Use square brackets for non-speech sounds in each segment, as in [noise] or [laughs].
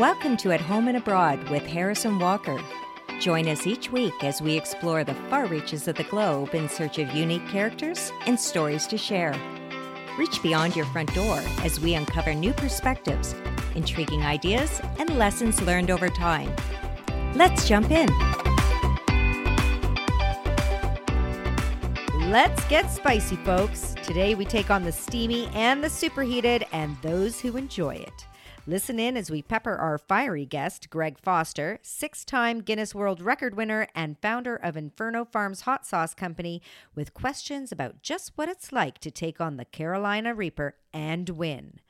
Welcome to At Home and Abroad with Harrison Walker. Join us each week as we explore the far reaches of the globe in search of unique characters and stories to share. Reach beyond your front door as we uncover new perspectives, intriguing ideas, and lessons learned over time. Let's jump in. Let's get spicy, folks. Today we take on the steamy and the superheated and those who enjoy it. Listen in as we pepper our fiery guest, Greg Foster, six time Guinness World Record winner and founder of Inferno Farms Hot Sauce Company, with questions about just what it's like to take on the Carolina Reaper and win.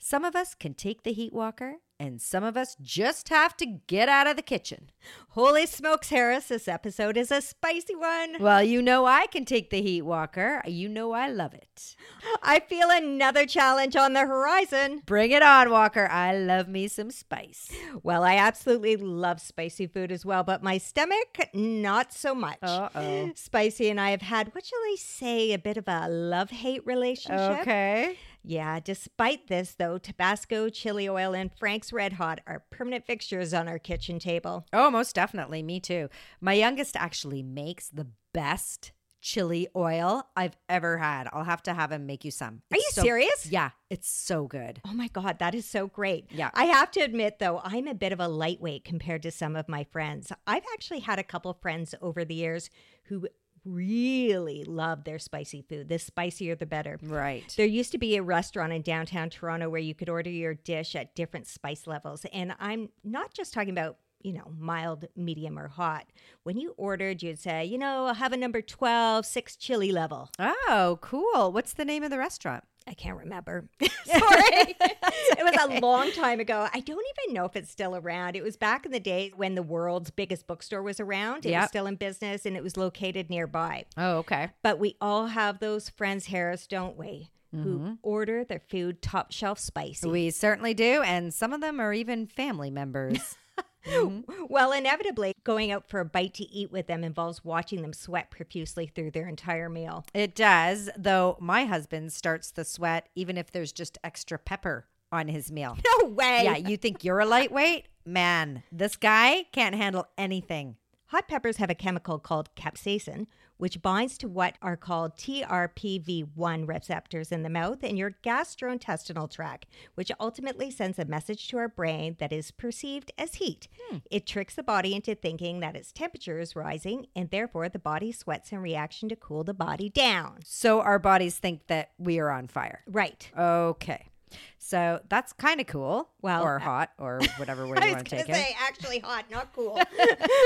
Some of us can take the heat walker, and some of us just have to get out of the kitchen. Holy smokes, Harris, this episode is a spicy one. Well, you know I can take the heat walker. You know I love it. [gasps] I feel another challenge on the horizon. Bring it on, Walker. I love me some spice. Well, I absolutely love spicy food as well, but my stomach, not so much. Uh-oh. Spicy and I have had, what shall I say, a bit of a love hate relationship. Okay. Yeah, despite this, though, Tabasco, chili oil, and Frank's Red Hot are permanent fixtures on our kitchen table. Oh, most definitely. Me too. My youngest actually makes the best chili oil I've ever had. I'll have to have him make you some. Are you so- serious? Yeah, it's so good. Oh my God, that is so great. Yeah. I have to admit, though, I'm a bit of a lightweight compared to some of my friends. I've actually had a couple friends over the years who really love their spicy food. The spicier, the better. Right. There used to be a restaurant in downtown Toronto where you could order your dish at different spice levels. And I'm not just talking about, you know, mild, medium, or hot. When you ordered, you'd say, you know, I'll have a number 12, six chili level. Oh, cool. What's the name of the restaurant? I can't remember. [laughs] [laughs] Sorry. it was a long time ago. I don't even know if it's still around. It was back in the day when the world's biggest bookstore was around. It Yep. was still in business and it was located nearby. Oh, okay. But we all have those friends, Harris, don't we? Who mm-hmm. order their food top shelf spicy. We certainly do. And some of them are even family members. [laughs] Mm-hmm. [laughs] Well, inevitably, going out for a bite to eat with them involves watching them sweat profusely through their entire meal. it does, though my husband starts the sweat even if there's just extra pepper on his meal. [laughs] No way. Yeah, you think you're a lightweight? Man, this guy can't handle anything. Hot peppers have a chemical called capsaicin, which binds to what are called TRPV1 receptors in the mouth and your gastrointestinal tract, which ultimately sends a message to our brain that is perceived as heat. Hmm. It tricks the body into thinking that its temperature is rising, and therefore the body sweats in reaction to cool the body down. So our bodies think that we are on fire. Right. Okay. So that's kind of cool. Well, or uh, hot, or whatever way [laughs] you want to going take to it. say actually hot, not cool. [laughs]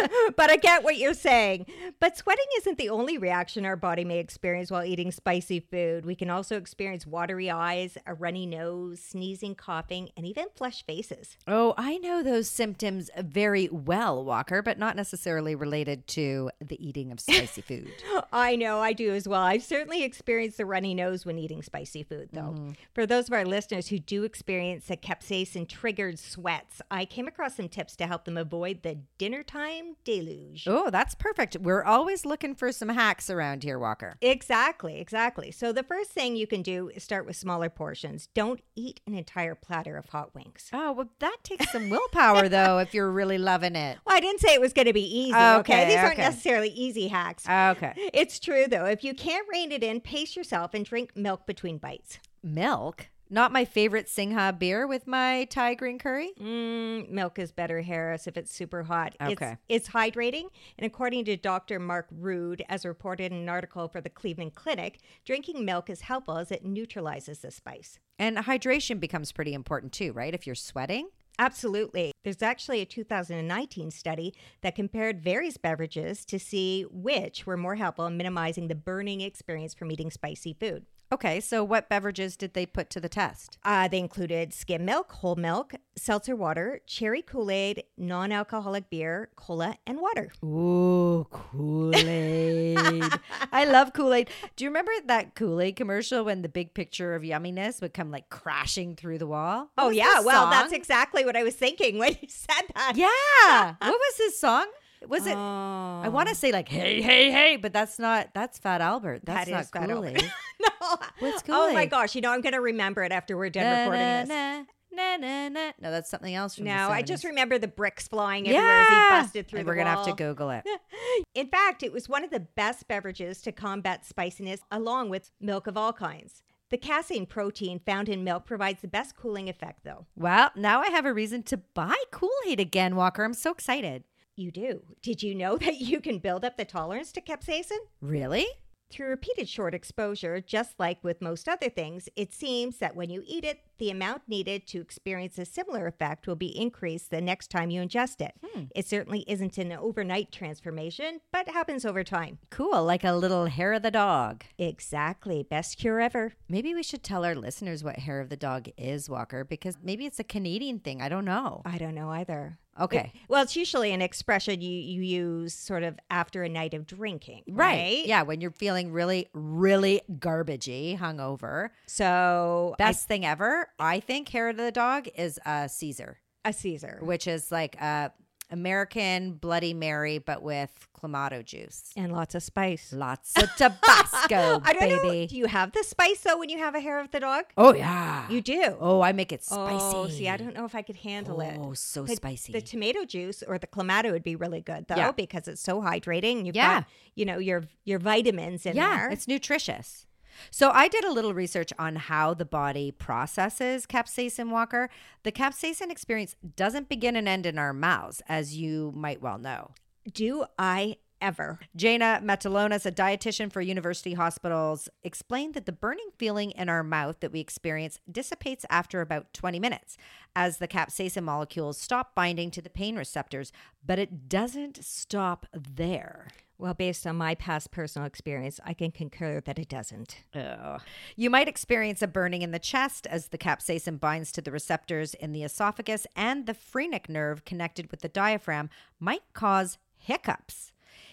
[laughs] but I get what you're saying. But sweating isn't the only reaction our body may experience while eating spicy food. We can also experience watery eyes, a runny nose, sneezing, coughing, and even flushed faces. Oh, I know those symptoms very well, Walker, but not necessarily related to the eating of spicy food. I know, I do as well. I've certainly experienced the runny nose when eating spicy food, though. For those of our listeners who do experience the capsaicin triggered sweats, I came across some tips to help them avoid the dinner time deluge. oh, that's perfect. We're always looking for some hacks around here, Walker. Exactly, exactly. So the first thing you can do is start with smaller portions. Don't eat an entire platter of hot wings. Oh, well, that takes some willpower, though, if you're really loving it. Well, I didn't say it was going to be easy. Okay, Okay, these aren't necessarily easy hacks. Okay. it's true though. If you can't rein it in, pace yourself and drink milk between bites. Milk? Not my favorite Singha beer with my Thai green curry? Mm, milk is better, Harris, if it's super hot. Okay. It's, it's hydrating. And according to Dr. Mark Rude, as reported in an article for the Cleveland Clinic, drinking milk is helpful as it neutralizes the spice. And hydration becomes pretty important too, right? If you're sweating. Absolutely. There's actually a 2019 study that compared various beverages to see which were more helpful in minimizing the burning experience from eating spicy food. Okay, so what beverages did they put to the test? Uh, they included skim milk, whole milk, seltzer water, cherry Kool Aid, non alcoholic beer, cola, and water. Ooh, Kool Aid. [laughs] I love Kool Aid. Do you remember that Kool Aid commercial when the big picture of yumminess would come like crashing through the wall? What Oh, yeah. the Well, that's exactly what I was thinking when you said that. Yeah. [laughs] what was his song? Was it? Oh. I want to say like hey hey hey, but that's not. That's Fat Albert. That's That not is Fat Kool Albert. [laughs] No. What's Oh my gosh. You know, I'm going to remember it after we're done recording this. na, na na na. No, that's something else. No, I just remember the bricks flying everywhere as he busted through And the We're gonna have to. Google it. [laughs] In fact, it was one of the best beverages to combat spiciness, along with milk of all kinds. The casein protein found in milk provides the best cooling effect, though. Well, now I have a reason to buy Kool Aid again, Walker. I'm so excited. You do. Did you know [laughs] that you can build up the tolerance to capsaicin? Really? Through repeated short exposure, just like with most other things, it seems that when you eat it, the amount needed to experience a similar effect will be increased the next time you ingest it. Hmm. It certainly isn't an overnight transformation, but happens over time. Cool, like a little hair of the dog. Exactly. Best cure ever. Maybe we should tell our listeners what hair of the dog is, Walker, because maybe it's a Canadian thing. I don't know. I don't know either. Okay. It- well, it's usually an expression you, you use sort of after a night of drinking. Right. Right. Yeah, when you're feeling really, really garbagey, hungover. So, I- Best thing ever, I think, hair of the dog is a Caesar, a Caesar. which is like a American Bloody Mary, but with clamato juice. And lots of spice. Lots of Tabasco, [laughs] I don't know. baby. Do you have the spice though when you have a hair of the dog? Oh yeah. You do. oh, I make it spicy. Oh, see, I don't know if I could handle it. Oh, so The- spicy. The tomato juice or the clamato would be really good though Yeah. because it's so hydrating. You've Yeah. got, you know, your your vitamins in yeah, there. it's nutritious. So I did a little research on how the body processes capsaicin walker. The capsaicin experience doesn't begin and end in our mouths, as you might well know. Do I ever? Jana Metalonis, a dietitian for university hospitals, explained that the burning feeling in our mouth that we experience dissipates after about 20 minutes as the capsaicin molecules stop binding to the pain receptors, but it doesn't stop there. Well, based on my past personal experience, I can concur that it doesn't. Oh. You might experience a burning in the chest as the capsaicin binds to the receptors in the esophagus, and the phrenic nerve connected with the diaphragm might cause hiccups.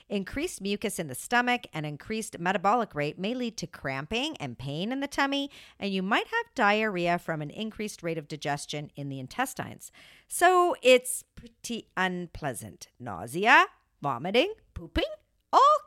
Increased mucus in the stomach and increased metabolic rate may lead to cramping and pain in the tummy, and you might have diarrhea from an increased rate of digestion in the intestines. So it's pretty unpleasant. Nausea, vomiting, pooping,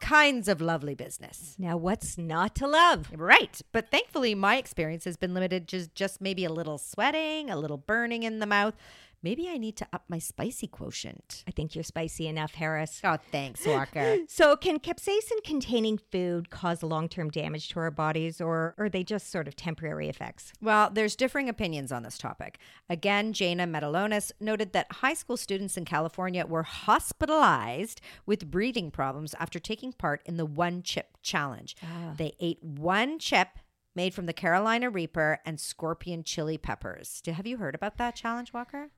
kinds of lovely business. Now, what's not to love? Right. But thankfully, my experience has been limited to just maybe a little sweating, a little burning in the mouth. Maybe I need to up my spicy quotient. I think you're spicy enough, Harris. Oh, thanks, Walker. [laughs] So, can capsaicin containing food cause long term damage to our bodies, or are they just sort of temporary effects? well, there's differing opinions on this topic. Again, Jana Metalonis noted that high school students in California were hospitalized with breathing problems after taking part in the one chip challenge. Ah. They ate one chip made from the Carolina Reaper and scorpion chili peppers. Have you heard about that challenge, Walker?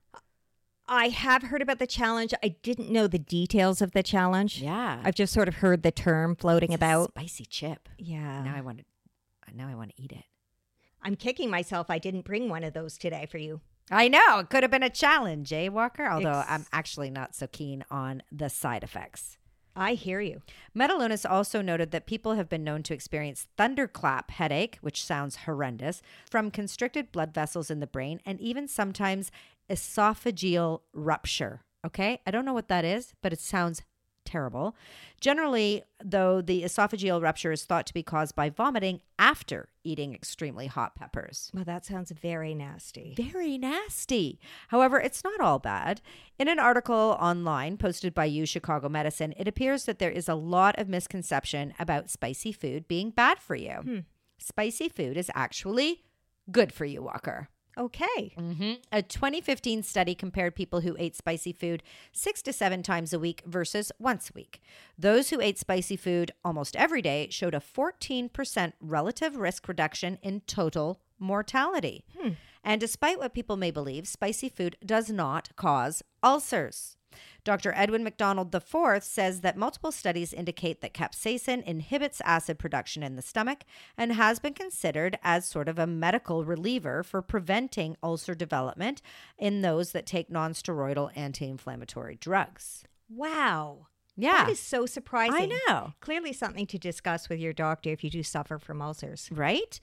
I have heard about the challenge. I didn't know the details of the challenge. Yeah. I've just sort of heard the term floating about. spicy chip. Yeah. Now I want to. Now I want to eat it. I'm kicking myself I didn't bring one of those today for you. I know it could have been a challenge, eh, Walker? Although Ex- I'm actually not so keen on the side effects. I hear you. Metalunas also noted that people have been known to experience thunderclap headache, which sounds horrendous, from constricted blood vessels in the brain, and even sometimes esophageal rupture. Okay, I don't know what that is, but it sounds terrible. Generally, though, the esophageal rupture is thought to be caused by vomiting after eating extremely hot peppers. Well, that sounds very nasty. Very nasty. However, it's not all bad. In an article online posted by U Chicago Medicine, it appears that there is a lot of misconception about spicy food being bad for you. Hmm. Spicy food is actually good for you, Walker. Okay. Mm-hmm. A 2015 study compared people who ate spicy food six to seven times a week versus once a week. Those who ate spicy food almost every day showed a 14% relative risk reduction in total mortality. And despite what people may believe, spicy food does not cause ulcers. Dr. Edwin McDonald IV says that multiple studies indicate that capsaicin inhibits acid production in the stomach and has been considered as sort of a medical reliever for preventing ulcer development in those that take nonsteroidal anti inflammatory drugs. Wow. Yeah. That is so surprising. I know. Clearly something to discuss with your doctor if you do suffer from ulcers. right?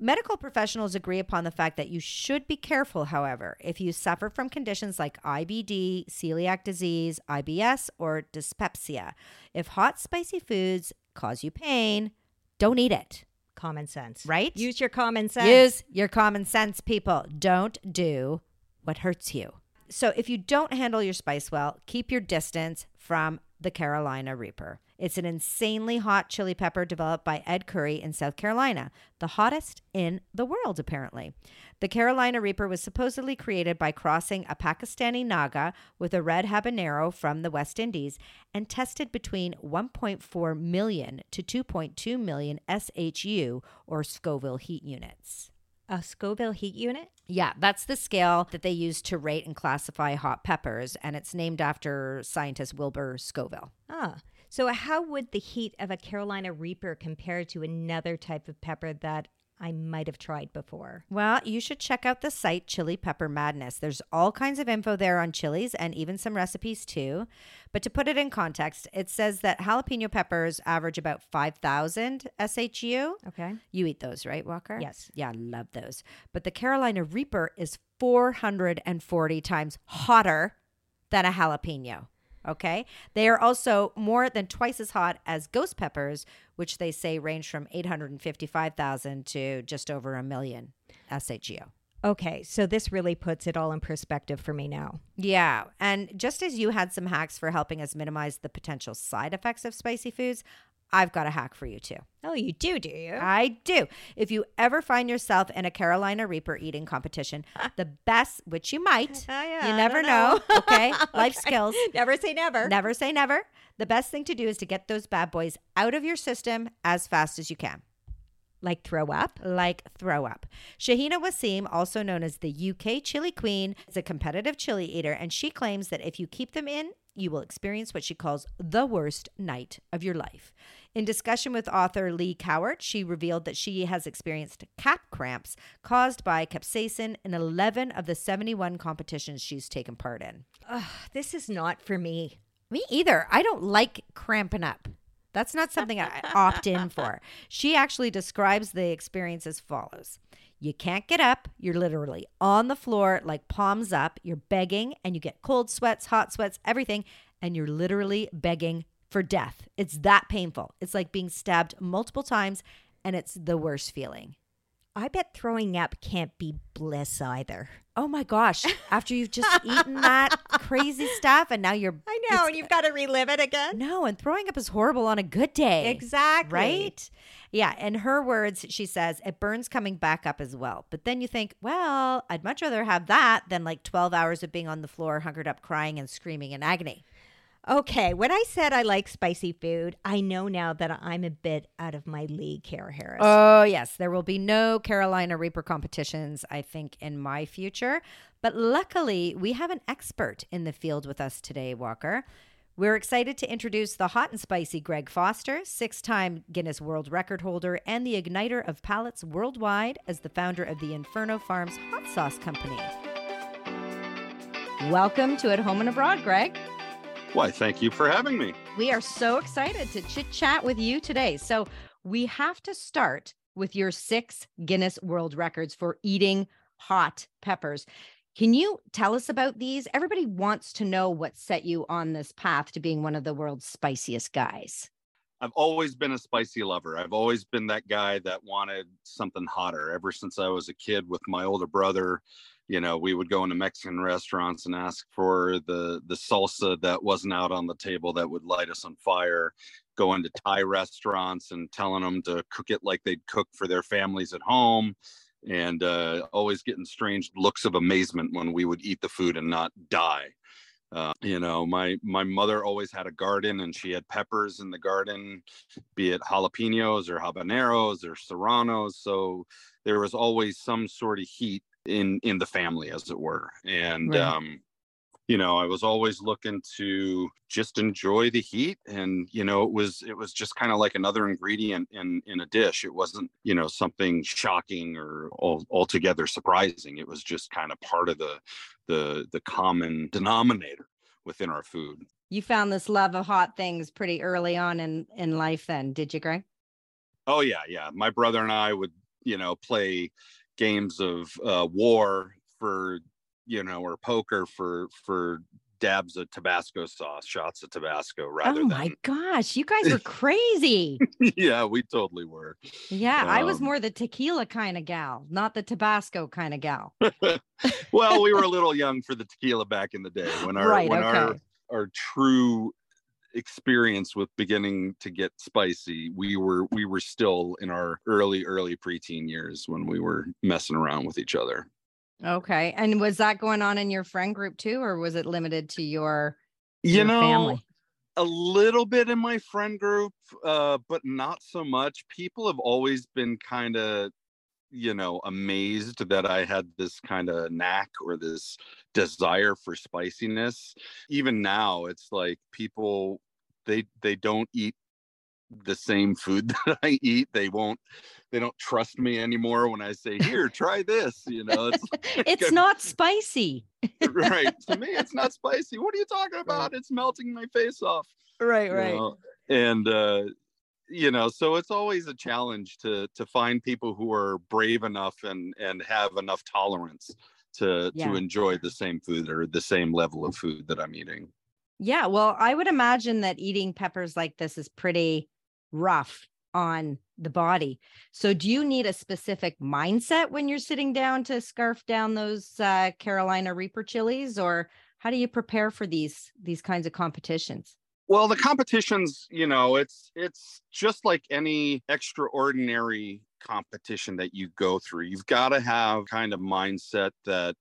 Medical professionals agree upon the fact that you should be careful, however, if you suffer from conditions like IBD, celiac disease, IBS, or dyspepsia. If hot, spicy foods cause you pain, don't eat it, Common sense. right? Use your common sense. Use your common sense, people. Don't do what hurts you. So if you don't handle your spice well, keep your distance from the Carolina Reaper. It's an insanely hot chili pepper developed by Ed Curry in South Carolina, the hottest in the world, apparently. The Carolina Reaper was supposedly created by crossing a Pakistani Naga with a red habanero from the West Indies and tested between 1.4 million to 2.2 million SHU or Scoville heat units. A Scoville heat unit? Yeah, that's the scale that they use to rate and classify hot peppers, and it's named after scientist Wilbur Scoville. Ah. So, how would the heat of a Carolina Reaper compare to another type of pepper that I might have tried before? Well, you should check out the site Chili Pepper Madness. There's all kinds of info there on chilies and even some recipes too. But to put it in context, it says that jalapeno peppers average about 5,000 SHU. Okay. You eat those, right, Walker? Yes. Yeah, I love those. But the Carolina Reaper is 440 times hotter than a jalapeno. Okay. They are also more than twice as hot as ghost peppers, which they say range from 855,000 to just over a million SHU. Okay, so this really puts it all in perspective for me now. Yeah. And just as you had some hacks for helping us minimize the potential side effects of spicy foods, I've got a hack for you too. Oh, you do, do you? I do. If you ever find yourself in a Carolina Reaper eating competition, [laughs] the best, which you might, Uh, [laughs] yeah, you never know. know. [laughs] Okay. Life skills. Never say never. Never say never. The best thing to do is to get those bad boys out of your system as fast as you can. Like throw up? Like throw up. Shahina Waseem, also known as the UK chili queen, is a competitive chili eater, and she claims that if you keep them in, you will experience what she calls the worst night of your life. In discussion with author Lee Cowart, she revealed that she has experienced cap cramps caused by capsaicin in 11 of the 71 competitions she's taken part in. Ugh, this is not for me. Me either. I don't like cramping up. That's not something I opt in for. [laughs] She actually describes the experience as follows You can't get up. You're literally on the floor, like palms up. You're begging, and you get cold sweats, hot sweats, everything. And you're literally begging for death. It's that painful. It's like being stabbed multiple times, and it's the worst feeling. I bet throwing up can't be bliss either. Oh my gosh. After you've just [laughs] eaten that crazy stuff, and now you're. I know, and you've got to relive it again. No, and throwing up is horrible on a good day. Exactly. Right? Yeah. In her words, she says, it burns coming back up as well. But then you think, well, I'd much rather have that than like 12 hours of being on the floor, hunkered up, crying and screaming in agony. Okay, when I said I like spicy food, I know now that I'm a bit out of my league, Kara Harris. Oh, yes. There will be no Carolina Reaper competitions, I think, in my future. But luckily, we have an expert in the field with us today, Walker. We're excited to introduce the hot and spicy Greg Foster, six time Guinness World Record holder and the igniter of palates worldwide as the founder of the Inferno Farms Hot Sauce Company. Welcome to At Home and Abroad, Greg. Why, thank you for having me. We are so excited to chit chat with you today. So, we have to start with your six Guinness World Records for eating hot peppers. Can you tell us about these? Everybody wants to know what set you on this path to being one of the world's spiciest guys. I've always been a spicy lover. I've always been that guy that wanted something hotter ever since I was a kid with my older brother. You know, we would go into Mexican restaurants and ask for the the salsa that wasn't out on the table that would light us on fire. Go into Thai restaurants and telling them to cook it like they'd cook for their families at home, and uh, always getting strange looks of amazement when we would eat the food and not die. Uh, you know, my my mother always had a garden, and she had peppers in the garden, be it jalapenos or habaneros or serranos. So there was always some sort of heat in in the family, as it were. And Right. um, you know, I was always looking to just enjoy the heat, and you know, it was it was just kind of like another ingredient in in a dish. It wasn't you know something shocking or all, altogether surprising. It was just kind of part of the the the common denominator within our food. You found this love of hot things pretty early on in, in life, then, did you, Greg? Oh yeah, yeah. My brother and I would, you know, play games of uh, war for, you know, or poker for for dabs of Tabasco sauce, shots of Tabasco rather oh my than gosh, you guys are [laughs] crazy. yeah, we totally were. Yeah, I was Um, more the tequila kind of gal, not the Tabasco kind of gal. [laughs] well, we were a little young for the tequila back in the day when our Right, when our our true experience with beginning to get spicy we were we were still in our early early preteen years when we were messing around with each other Okay. And was that going on in your friend group too, or was it limited to your, you your know family? a little bit in my friend group uh but not so much people have always been kind of you know amazed that i had this kind of knack or this desire for spiciness even now it's like people they they don't eat the same food [laughs] that i eat they won't they don't trust me anymore when i say here try this you know it's [laughs] It's [laughs] not spicy. right to me it's not spicy what are you talking about it's melting my face off Right, you know? and uh you know so it's always a challenge to to find people who are brave enough and and have enough tolerance to Yeah. to enjoy the same food or the same level of food that i'm eating Yeah, well, I would imagine that eating peppers like this is pretty rough on the body. So, do you need a specific mindset when you're sitting down to scarf down those uh, Carolina Reaper chilies, or how do you prepare for these these kinds of competitions? well the competitions you know it's it's just like any extraordinary competition that you go through you've got to have kind of mindset that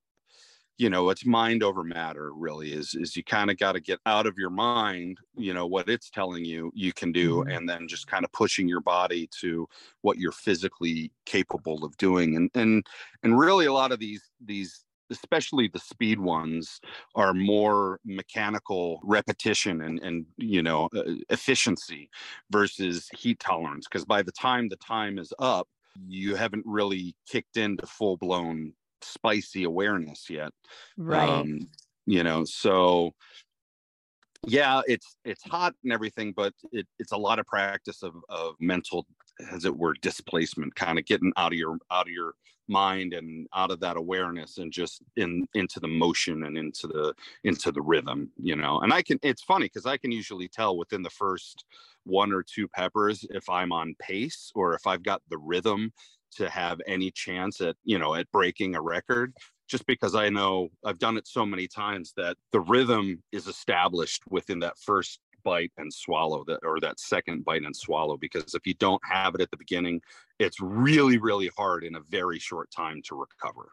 you know it's mind over matter really is is you kind of got to get out of your mind you know what it's telling you you can do Mhm. and then just kind of pushing your body to what you're physically capable of doing and and and really a lot of these these especially the speed ones are more mechanical repetition and and you know uh, efficiency versus heat tolerance because by the time the time is up you haven't really kicked into full blown spicy awareness yet Right. um, you know so yeah it's it's hot and everything but it, it's a lot of practice of of mental as it were displacement kind of getting out of your out of your mind and out of that awareness and just in into the motion and into the into the rhythm you know and i can it's funny because i can usually tell within the first one or two peppers if i'm on pace or if i've got the rhythm to have any chance at you know at breaking a record just because I know I've done it so many times that the rhythm is established within that first bite and swallow that or that second bite and swallow because if you don't have it at the beginning it's really really hard in a very short time to recover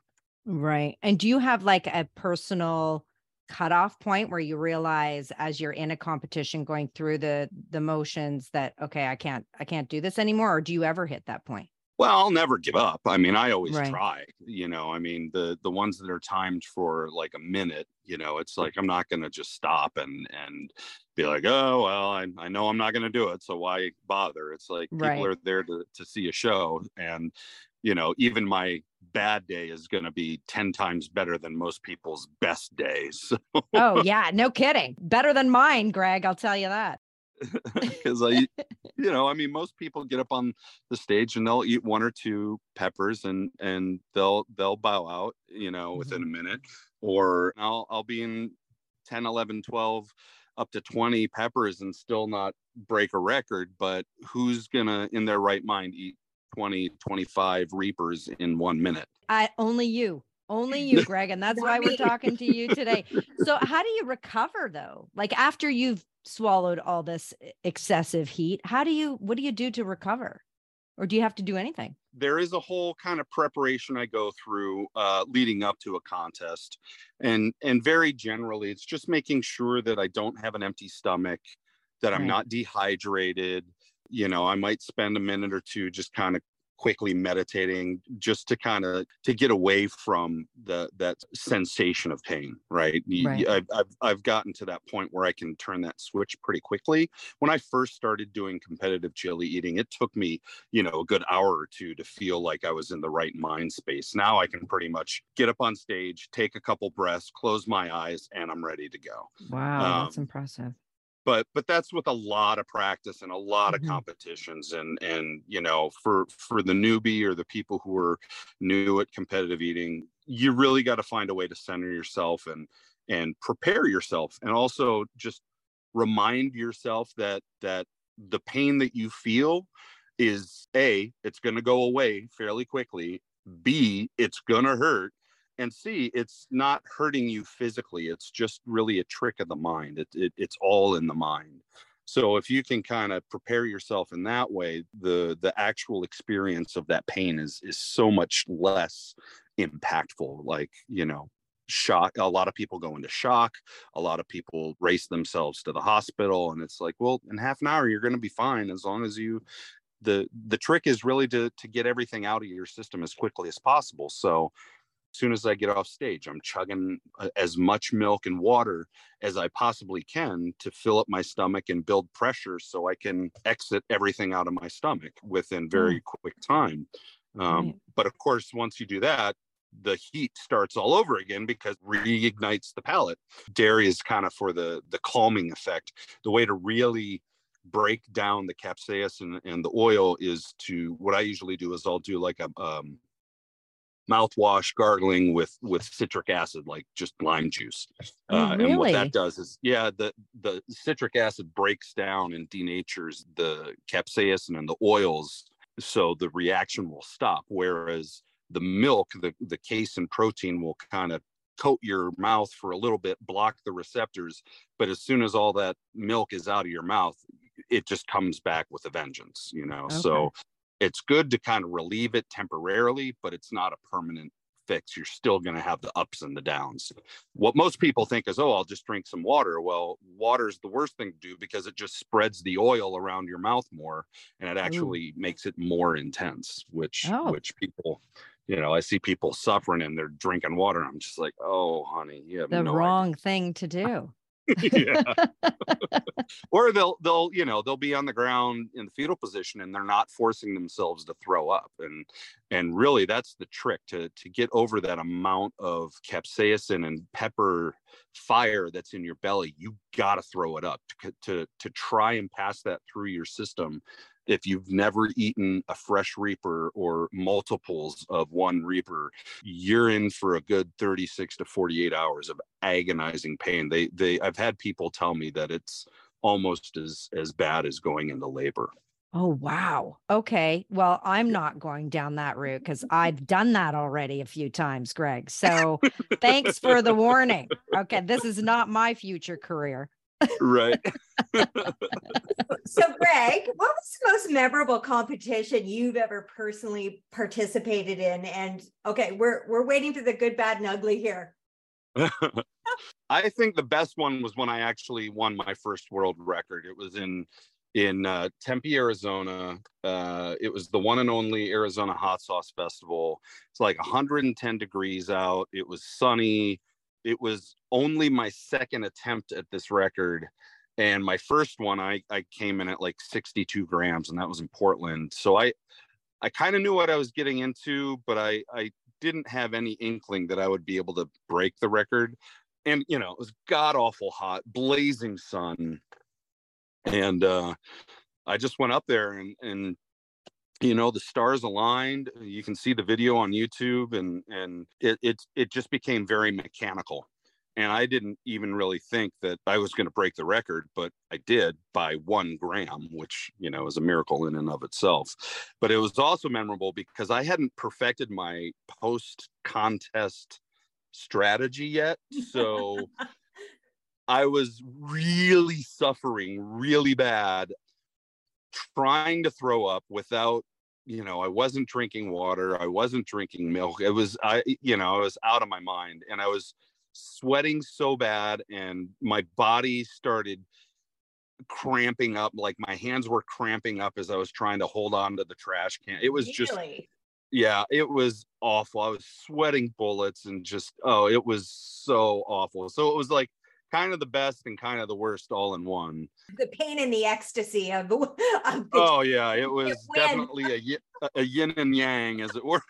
Right. And do you have like a personal cutoff point where you realize as you're in a competition going through the the motions that okay, I can't I can't do this anymore or do you ever hit that point? Well i'll never give up i mean i always Right. try you know i mean the the ones that are timed for like a minute you know it's like i'm not going to just stop and and be like oh well i, I know i'm not going to do it so why bother it's like Right. people are there to, to see a show and you know even my bad day is going to be 10 times better than most people's best days Oh yeah, no kidding. Better than mine, Greg, I'll tell you that. [laughs] because I, you know, I mean, most people get up on the stage and they'll eat one or two peppers and and they'll they'll bow out, you know, within a mm-hmm. minute. Or I'll I'll be in 10, 11, 12, up to 20 peppers and still not break a record. But who's gonna in their right mind eat 20, 25 reapers in one minute? I only you. Only [laughs] you, Greg, and that's why we're talking to you today. So, how do you recover though? Like after you've swallowed all this excessive heat, how do you what do you do to recover? Or do you have to do anything? there is a whole kind of preparation I go through uh, leading up to a contest, and and very generally, it's just making sure that I don't have an empty stomach, that I'm Right. not dehydrated. You know, I might spend a minute or two just kind of quickly meditating just to kind of to get away from the that sensation of pain right, Right. I've, I've i've gotten to that point where i can turn that switch pretty quickly when i first started doing competitive chili eating it took me you know a good hour or two to feel like i was in the right mind space now i can pretty much get up on stage take a couple breaths close my eyes and i'm ready to go Wow, that's Um, impressive. But but that's with a lot of practice and a lot Mhm. of competitions and and you know for for the newbie or the people who are new at competitive eating you really got to find a way to center yourself and and prepare yourself and also just remind yourself that that the pain that you feel is a it's going to go away fairly quickly b it's going to hurt and c it's not hurting you physically it's just really a trick of the mind it, it, it's all in the mind. So if you can kind of prepare yourself in that way the the actual experience of that pain is is so much less impactful like you know shock a lot of people go into shock a lot of people race themselves to the hospital and it's like well in half an hour you're going to be fine as long as you the the trick is really to to get everything out of your system as quickly as possible. So soon as i get off stage i'm chugging uh, as much milk and water as i possibly can to fill up my stomach and build pressure so i can exit everything out of my stomach within very quick time. Um, Right. but of course once you do that the heat starts all over again because reignites the palate. Dairy is kind of for the the calming effect. The way to really break down the capsaicin and the oil is to what I usually do is I'll do like a um, mouthwash gargling with with citric acid, like just lime juice. Oh, Uh, And what that does is, yeah, the the citric acid breaks down and denatures the capsaicin and the oils, so the reaction will stop. Whereas the milk, the the casein protein will kind of coat your mouth for a little bit, block the receptors, but as soon as all that milk is out of your mouth, it just comes back with a vengeance, you know. So it's good to kind of relieve it temporarily, but it's not a permanent fix. You're still going to have the ups and the downs. What most people think is, oh, I'll just drink some water. Well, water is the worst thing to do because it just spreads the oil around your mouth more, and it actually makes it more intense. Which, Oh. which people, you know, I see people suffering and they're drinking water. I'm just like, oh, honey, you have the no wrong thing to do. [laughs] yeah. [laughs] Or they'll they'll you know they'll be on the ground in the fetal position and they're not forcing themselves to throw up. And and really that's the trick to to get over that amount of capsaicin and pepper fire that's in your belly you got to throw it up to, to to try and pass that through your system if you've never eaten a fresh reaper or multiples of one reaper you're in for a good 36 to 48 hours of agonizing pain they they i've had people tell me that it's almost as as bad as going into labor Oh, wow. Okay. Well, I'm not going down that [laughs] route because I've done that already a few times, Greg. So [laughs] thanks for the warning. Okay. This is not my future career. Right [laughs] So, Greg, what was the most memorable competition you've ever personally participated in? And okay, we're we're waiting for the good, bad, and ugly here. [laughs] I think the best one was when I actually won my first world record. It was in in uh, Tempe, Arizona. Uh, it was the one and only Arizona Hot Sauce Festival. It's like 110 degrees out. It was sunny. It was only my second attempt at this record. And my first one, I, I came in at like 62 grams, and that was in Portland. So I, I kind of knew what I was getting into, but I, I didn't have any inkling that I would be able to break the record. And you know, it was god awful hot, blazing sun, and uh, I just went up there and and you know the stars aligned. You can see the video on YouTube, and and it it it just became very mechanical. And I didn't even really think that I was going to break the record, but I did by one gram, which you know is a miracle in and of itself. But it was also memorable because I hadn't perfected my post contest strategy yet. So [laughs] I was really suffering really bad trying to throw up without you know, I wasn't drinking water, I wasn't drinking milk. It was I you know, I was out of my mind and I was sweating so bad and my body started cramping up like my hands were cramping up as I was trying to hold on to the trash can. It was just yeah, it was awful. I was sweating bullets and just oh, it was so awful. So it was like kind of the best and kind of the worst all in one. the pain and the ecstasy of. Of the Oh yeah, it [laughs] was definitely a yin, a yin and yang as it were.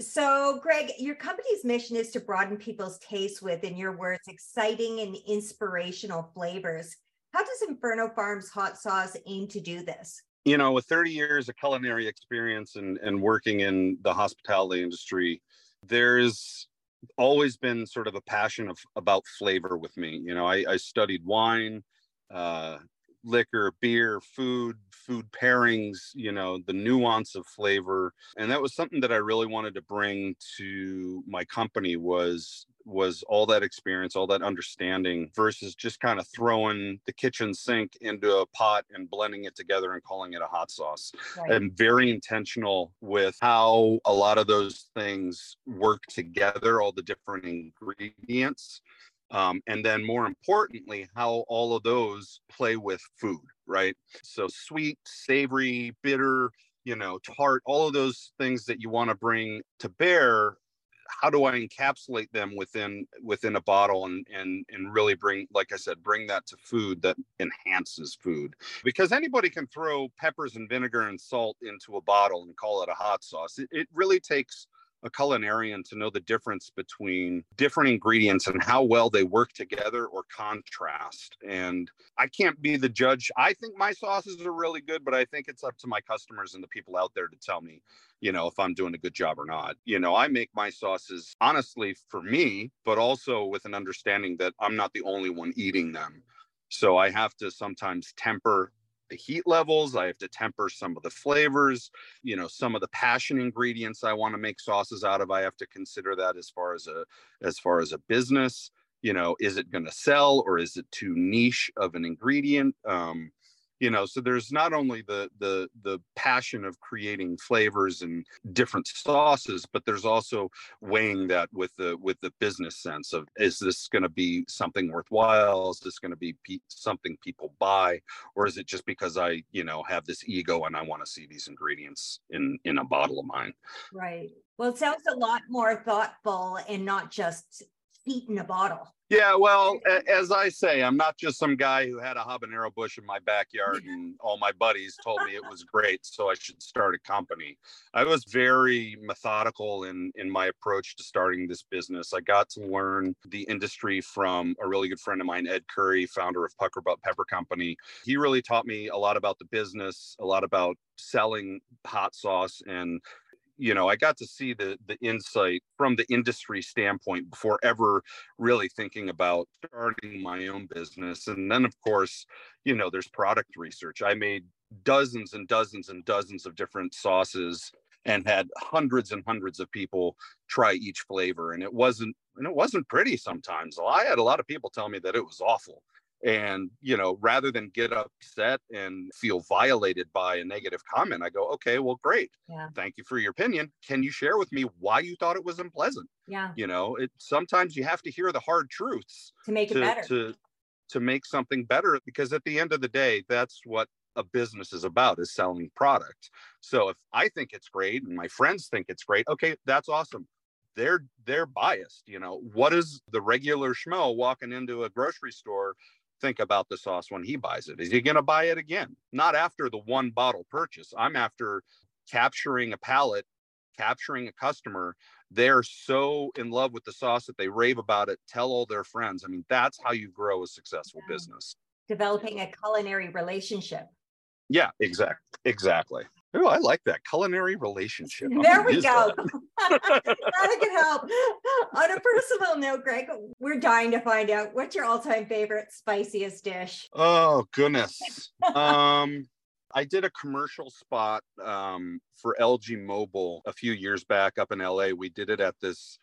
So, Greg, your company's mission is to broaden people's tastes with, in your words, exciting and inspirational flavors. How does Inferno Farms hot sauce aim to do this? You know, with 30 years of culinary experience and, and working in the hospitality industry, there's always been sort of a passion of about flavor with me. You know, I, I studied wine, uh, liquor, beer, food, food pairings, you know, the nuance of flavor. And that was something that I really wanted to bring to my company was was all that experience, all that understanding versus just kind of throwing the kitchen sink into a pot and blending it together and calling it a hot sauce. Right. I'm very intentional with how a lot of those things work together, all the different ingredients um, and then more importantly how all of those play with food right? So sweet savory bitter you know tart all of those things that you want to bring to bear how do i encapsulate them within within a bottle and and and really bring like i said bring that to food that enhances food? Because anybody can throw peppers and vinegar and salt into a bottle and call it a hot sauce. It, it really takes a culinarian to know the difference between different ingredients and how well they work together or contrast. And I can't be the judge. I think my sauces are really good, but I think it's up to my customers and the people out there to tell me, you know, if I'm doing a good job or not. You know, I make my sauces honestly for me, but also with an understanding that I'm not the only one eating them. So I have to sometimes temper the heat levels i have to temper some of the flavors you know some of the passion ingredients i want to make sauces out of i have to consider that as far as a as far as a business. You know is it going to sell or is it too niche of an ingredient? Um you know so there's not only the the the passion of creating flavors and different sauces but there's also weighing that with the with the business sense of is this going to be something worthwhile? Is this going to be pe- something people buy? Or is it just because i you know have this ego and i want to see these ingredients in in a bottle of mine? Right. Well it sounds a lot more thoughtful and not just heat in a bottle yeah, well, as I say, I'm not just some guy who had a habanero bush in my backyard [laughs] and all my buddies told me it was great, so I should start a company. I was very methodical in in my approach to starting this business. I got to learn the industry from a really good friend of mine, Ed Curry, founder of Pucker Butt Pepper Company. He really taught me a lot about the business, a lot about selling hot sauce and you know i got to see the the insight from the industry standpoint before ever really thinking about starting my own business. And then of course you know there's product research. I made dozens and dozens and dozens of different sauces and had hundreds and hundreds of people try each flavor. And it wasn't and it wasn't pretty sometimes. I had a lot of people tell me that it was awful and you know rather than get upset and feel violated by a negative comment i go okay well great. Yeah. thank you for your opinion. Can you share with me why you thought it was unpleasant? Yeah. You know it sometimes you have to hear the hard truths to make to, it better. to to make something better because at the end of the day that's what a business is about is selling product. So if i think it's great and my friends think it's great okay that's awesome. They're they're biased you know. What is the regular schmo walking into a grocery store think about the sauce when he buys it. Is he going to buy it again? Not after the one bottle purchase. I'm after capturing a palate, capturing a customer. They're so in love with the sauce that they rave about it, tell all their friends. I mean, that's how you grow a successful yeah. business. Developing a culinary relationship. Yeah, exactly. Exactly. Oh, I like that culinary relationship. There we go. that [laughs] could help. On a personal note, Greg, we're dying to find out what's your all-time favorite spiciest dish. Oh goodness. um, I did a commercial spot um, for LG Mobile a few years back up in LA. We did it at this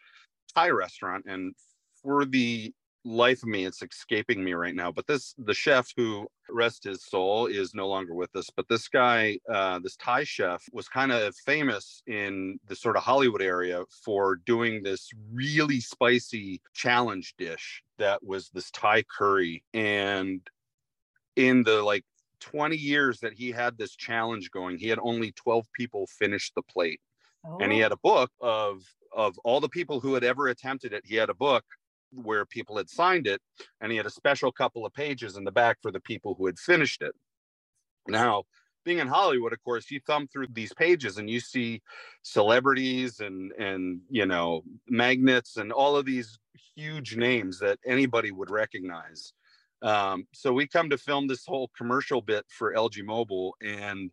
Thai restaurant, and for the life of me it's escaping me right now but this the chef who rest his soul is no longer with us but this guy uh, this thai chef was kind of famous in the sort of hollywood area for doing this really spicy challenge dish that was this thai curry and in the like 20 years that he had this challenge going he had only 12 people finish the plate oh. and he had oh. a book of of all the people who had ever attempted it he had a book where people had signed it, and he had a special couple of pages in the back for the people who had finished it. Now, being in Hollywood, of course, you thumb through these pages and you see celebrities and and you know magnets and all of these huge names that anybody would recognize. Um, so we come to film this whole commercial bit for LG Mobile, and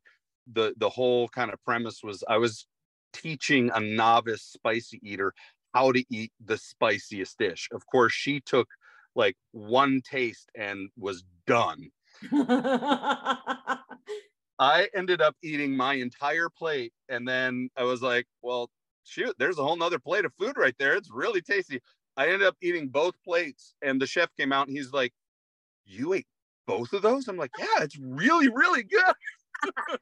the the whole kind of premise was I was teaching a novice spicy eater how to eat the spiciest dish. Of course, she took like one taste and was done. [laughs] I ended up eating my entire plate. And then I was like, well, shoot, there's a whole nother plate of food right there. It's really tasty. I ended up eating both plates. And the chef came out and he's like, You ate both of those? I'm like, Yeah, it's really, really good. [laughs]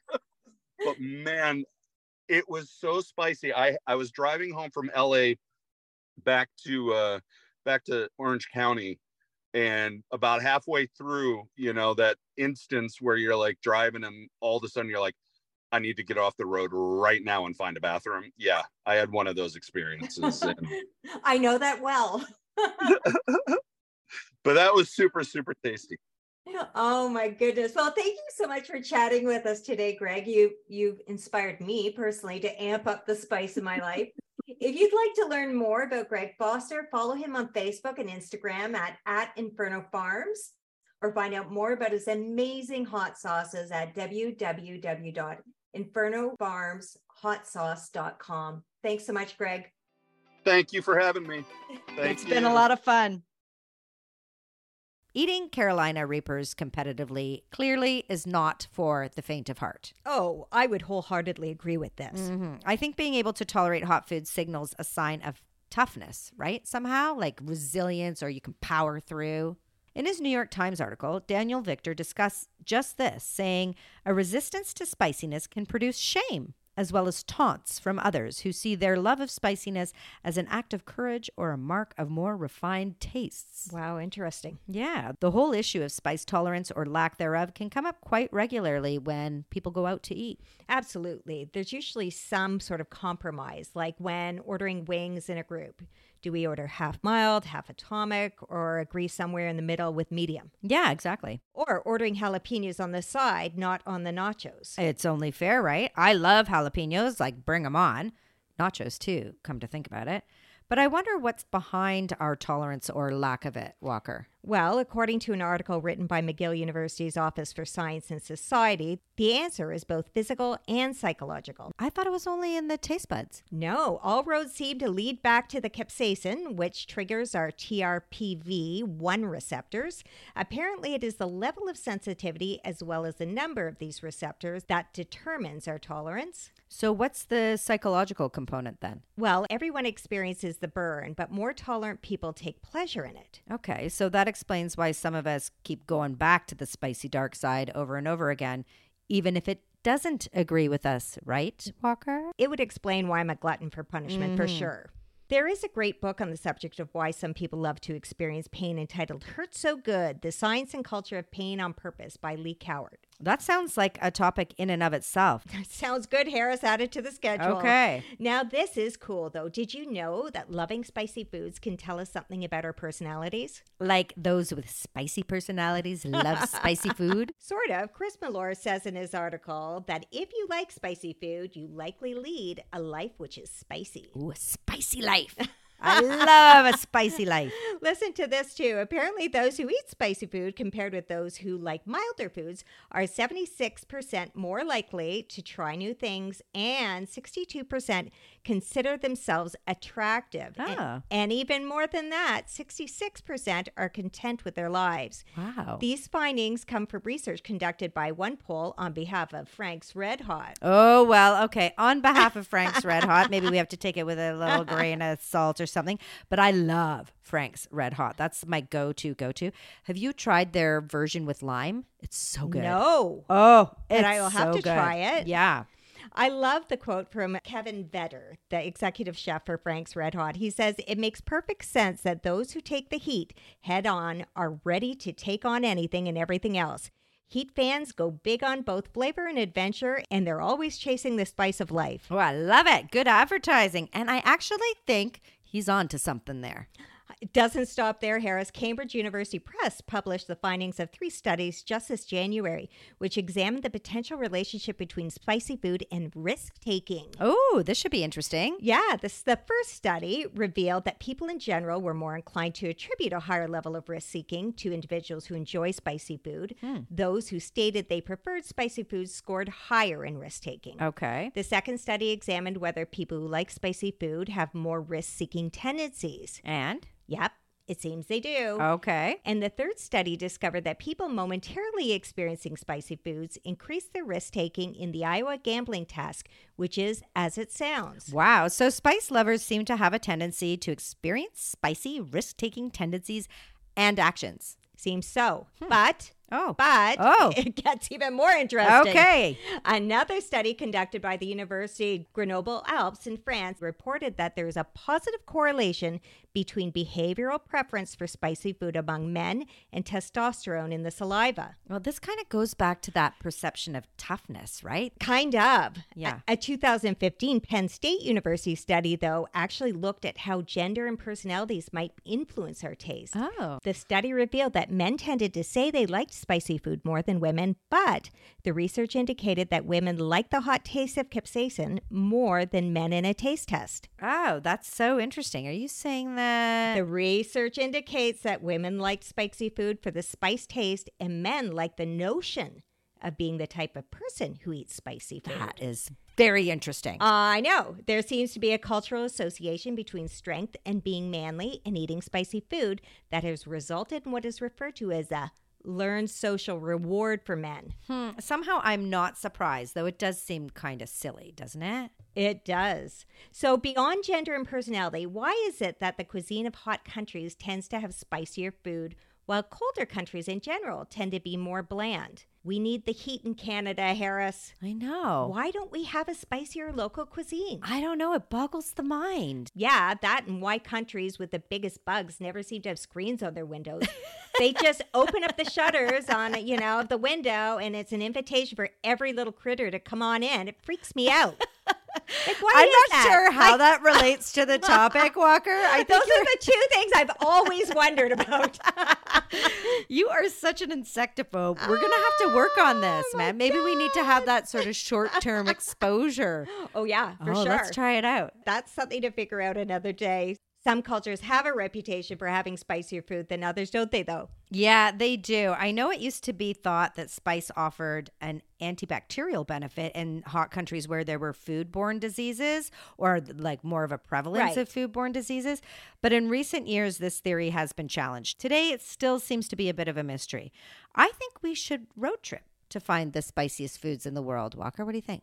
but man, it was so spicy. I, I was driving home from LA back to uh back to Orange County and about halfway through you know that instance where you're like driving and all of a sudden you're like i need to get off the road right now and find a bathroom yeah i had one of those experiences and, [laughs] I know that well. [laughs] but that was super super tasty Oh my goodness. Well, thank you so much for chatting with us today, Greg. You you've inspired me personally to amp up the spice in my life. If you'd like to learn more about Greg Foster, follow him on Facebook and Instagram at, at Inferno Farms or find out more about his amazing hot sauces at www.infernofarmshotsauce.com. Thanks so much, Greg. thank you for having me [laughs] Thank it's been a lot of fun. Eating Carolina Reapers competitively clearly is not for the faint of heart. Oh, I would wholeheartedly agree with this. Mhm. I think being able to tolerate hot food signals a sign of toughness, right? Somehow, like resilience or you can power through. In his New York Times article, Daniel Victor discussed just this, saying a resistance to spiciness can produce shame as well as taunts from others who see their love of spiciness as an act of courage or a mark of more refined tastes. Wow, interesting. Yeah, the whole issue of spice tolerance or lack thereof can come up quite regularly when people go out to eat. Absolutely. There's usually some sort of compromise, like when ordering wings in a group. Do we order half mild, half atomic, or agree somewhere in the middle with medium? Yeah, exactly. Or ordering jalapenos on the side, not on the nachos. It's only fair, right? I love jalapenos, like bring them on. Nachos too, come to think about it. But I wonder what's behind our tolerance or lack of it, Walker. Well, according to an article written by McGill University's Office for Science and Society, the answer is both physical and psychological. I thought it was only in the taste buds. No, all roads seem to lead back to the capsaicin, which triggers our TRPV1 receptors. Apparently, it is the level of sensitivity as well as the number of these receptors that determines our tolerance. So, what's the psychological component then? Well, everyone experiences the burn, but more tolerant people take pleasure in it. Okay, so that explains why some of us keep going back to the spicy dark side over and over again, even if it doesn't agree with us, right, Walker? It would explain why I'm a glutton for punishment for mm-hmm. sure. There is a great book on the subject of why some people love to experience pain entitled Hurt So Good The Science and Culture of Pain on Purpose by Leigh Cowart. That sounds like a topic in and of itself. [laughs] Sounds good, Harris. Added to the schedule. Okay. Now, this is cool, though. Did you know that loving spicy foods can tell us something about our personalities? Like those with spicy personalities love spicy [laughs] food. Sort of. Chris Malore says in his article that if you like spicy food, you likely lead a life which is spicy. Ooh, a spicy life. [laughs] I love a spicy life. [laughs] Listen to this too. Apparently, those who eat spicy food compared with those who like milder foods are 76% more likely to try new things and 62% consider themselves attractive. And- Ah. And, even more than that, 66% are content with their lives. Wow. These findings come from research conducted by OnePoll on behalf of Frank's Red Hot. Oh, well, okay. On behalf of Frank's Red Hot, maybe we have to take it with a little grain of salt or something. But I love Frank's Red Hot. That's my go to, go to. Have you tried their version with lime? It's so good. No. Oh, But it's I will have so to good. try it. Yeah. I love the quote from Kevin Vetter, the executive chef for Frank's Red Hot. He says, It makes perfect sense that those who take the heat head on are ready to take on anything and everything else. Heat fans go big on both flavor and adventure, and they're always chasing the spice of life. Oh, I love it. Good advertising. And I actually think he's on to something there. It doesn't stop there, Harris. Cambridge University Press published the findings of three studies just this January, which examined the potential relationship between spicy food and risk taking. Oh, this should be interesting. Yeah, this the first study revealed that people in general were more inclined to attribute a higher level of risk seeking to individuals who enjoy spicy food. Hmm. Those who stated they preferred spicy foods scored higher in risk taking. Okay. The second study examined whether people who like spicy food have more risk seeking tendencies. And? Yep, it seems they do. Okay. And the third study discovered that people momentarily experiencing spicy foods increase their risk taking in the Iowa gambling task, which is as it sounds. Wow. So spice lovers seem to have a tendency to experience spicy, risk taking tendencies and actions. Seems so. Hmm. But Oh. but Oh. [laughs] it gets even more interesting. Okay. Another study conducted by the University Grenoble Alpes in France reported that there is a positive correlation between behavioral preference for spicy food among men and testosterone in the saliva. Well, this kind of goes back to that perception of toughness, right? Kind of. Yeah. A, a 2015 Penn State University study, though, actually looked at how gender and personalities might influence our taste. Oh. The study revealed that men tended to say they liked spicy food more than women, but the research indicated that women liked the hot taste of capsaicin more than men in a taste test. Oh, that's so interesting. Are you saying that? The research indicates that women liked spicy food for the spice taste, and men like the notion of being the type of person who eats spicy food. that is very interesting. I know. There seems to be a cultural association between strength and being manly and eating spicy food that has resulted in what is referred to as a learned social reward for men. Hmm, Somehow I'm not surprised, though it does seem kind of silly, doesn't it? It does. So, beyond gender and personality, why is it that the cuisine of hot countries tends to have spicier food while colder countries in general tend to be more bland? We need the heat in Canada, Harris. I know. Why don't we have a spicier local cuisine? I don't know. It boggles the mind. Yeah, that and why countries with the biggest bugs never seem to have screens on their windows. [laughs] they just open up the shutters on, you know, the window and it's an invitation for every little critter to come on in. It freaks me out. Like, why I'm not that? sure how Like, that relates to the [laughs] topic, Walker. I Those are the two things I've always wondered about. [laughs] you are such an insectophobe. We're going to have to work on this, Oh, man. Maybe we need to have that sort of short term [laughs] exposure. oh, yeah, for oh, sure. let's try it out. That's something to figure out another day. Some cultures have a reputation for having spicier food than others, don't they, though? Yeah, they do. I know it used to be thought that spice offered an antibacterial benefit in hot countries where there were foodborne diseases or like more of a prevalence Right. of foodborne diseases. But in recent years, this theory has been challenged. Today, it still seems to be a bit of a mystery. I think we should road trip to find the spiciest foods in the world. Walker, what do you think?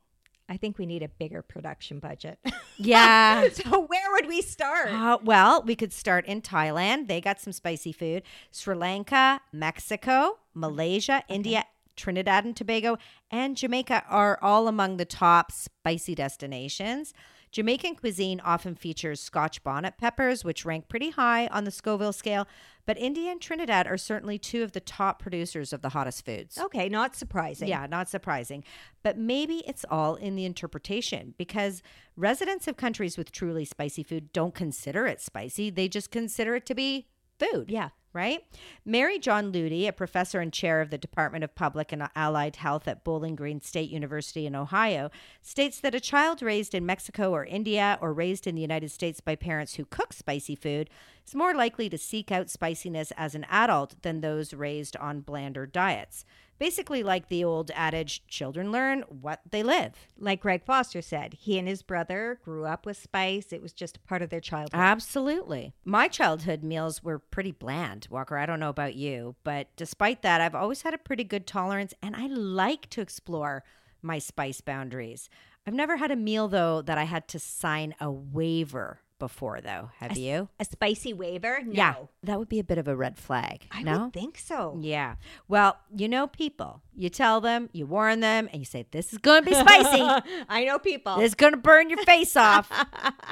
I think we need a bigger production budget. [laughs] Yeah. so, where would we start? Uh, well, we could start in Thailand. They got some spicy food. Sri Lanka, Mexico, Malaysia, India, Trinidad and Tobago, and Jamaica are all among the top spicy destinations. Jamaican cuisine often features Scotch bonnet peppers, which rank pretty high on the Scoville scale, but India and Trinidad are certainly two of the top producers of the hottest foods. Okay, not surprising. Yeah, not surprising. But maybe it's all in the interpretation because residents of countries with truly spicy food don't consider it spicy. They just consider it to be food. Yeah. Right? Mary-Jon Ludy, a professor and chair of the Department of Public and Allied Health at Bowling Green State University in Ohio, states that a child raised in Mexico or India or raised in the United States by parents who cook spicy food is more likely to seek out spiciness as an adult than those raised on blander diets. Basically, like the old adage children learn what they live. Like Greg Foster said, he and his brother grew up with spice. It was just a part of their childhood. Absolutely. My childhood meals were pretty bland, Walker. I don't know about you, but despite that, I've always had a pretty good tolerance and I like to explore my spice boundaries. I've never had a meal, though, that I had to sign a waiver before, though. Have you? a spicy waiver? No. Yeah. That would be a bit of a red flag. I no? would think so. Yeah. Well, you know people. You tell them, you warn them, and you say, this is going to be spicy. [laughs] I know people. It's going to burn your face [laughs] off.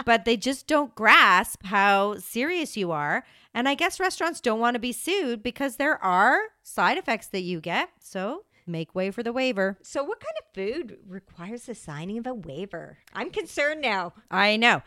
but they just don't grasp how serious you are. And I guess restaurants don't want to be sued because there are side effects that you get. So make way for the waiver. so, what kind of food requires the signing of a waiver? I'm concerned now. I know.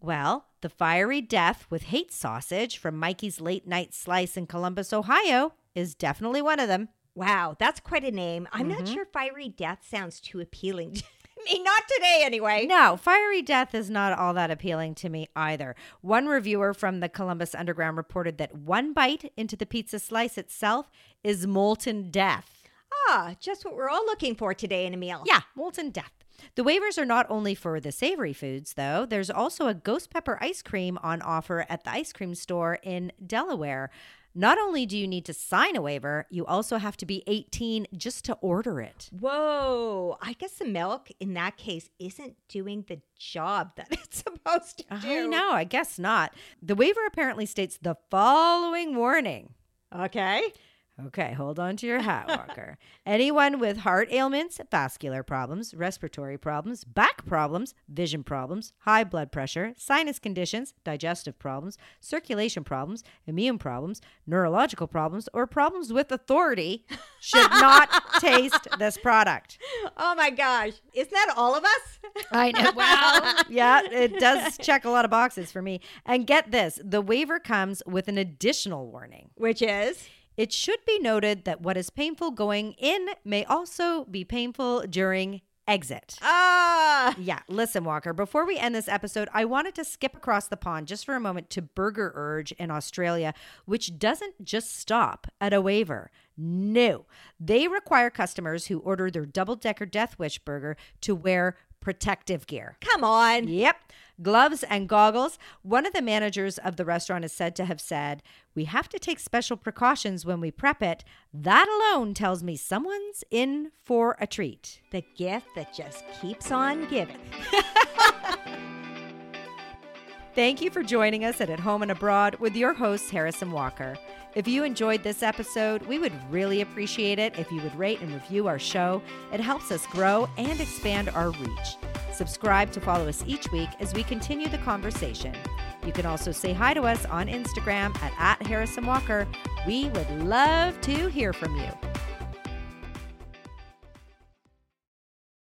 Well, the Fiery Death with Hate Sausage from Mikey's Late Night Slice in Columbus, Ohio, is definitely one of them. Wow, that's quite a name. I'm not Mhm. sure Fiery Death sounds too appealing to [laughs] me. Not today, anyway. No, Fiery Death is not all that appealing to me either. One reviewer from the Columbus Underground reported that one bite into the pizza slice itself is molten death. Ah, just what we're all looking for today in a meal. Yeah, molten death. The waivers are not only for the savory foods, though. There's also a ghost pepper ice cream on offer at the ice cream store in Delaware. Not only do you need to sign a waiver, you also have to be 18 just to order it. Whoa, I guess the milk in that case isn't doing the job [laughs] that it's supposed to do. I know, I guess not. The waiver apparently states the following warning. Okay. Okay, hold on to your hat, Walker. [laughs] Anyone with heart ailments, vascular problems, respiratory problems, back problems, vision problems, high blood pressure, sinus conditions, digestive problems, circulation problems, immune problems, neurological problems, or problems with authority [laughs] should not taste this product. Oh my gosh. Isn't that all of us? I know. [laughs] Well, yeah, it does check a lot of boxes for me. And get this the waiver comes with an additional warning. Which is? It should be noted that what is painful going in may also be painful during exit. Ah. Yeah, listen, Walker, before we end this episode, I wanted to skip across the pond just for a moment to Burger Urge in Australia, which doesn't just stop at a waiver. No, they require customers who order their double decker Death Wish burger to wear protective gear. Come on. Yep. Gloves and goggles. One of the managers of the restaurant is said to have said, We have to take special precautions when we prep it. That alone tells me someone's in for a treat. The gift that just keeps on giving. [laughs] Thank you for joining us at At Home and Abroad with your host, Harrison Walker. If you enjoyed this episode, we would really appreciate it if you would rate and review our show. It helps us grow and expand our reach. Subscribe to follow us each week as we continue the conversation. You can also say hi to us on Instagram at, at Harrison Walker. We would love to hear from you.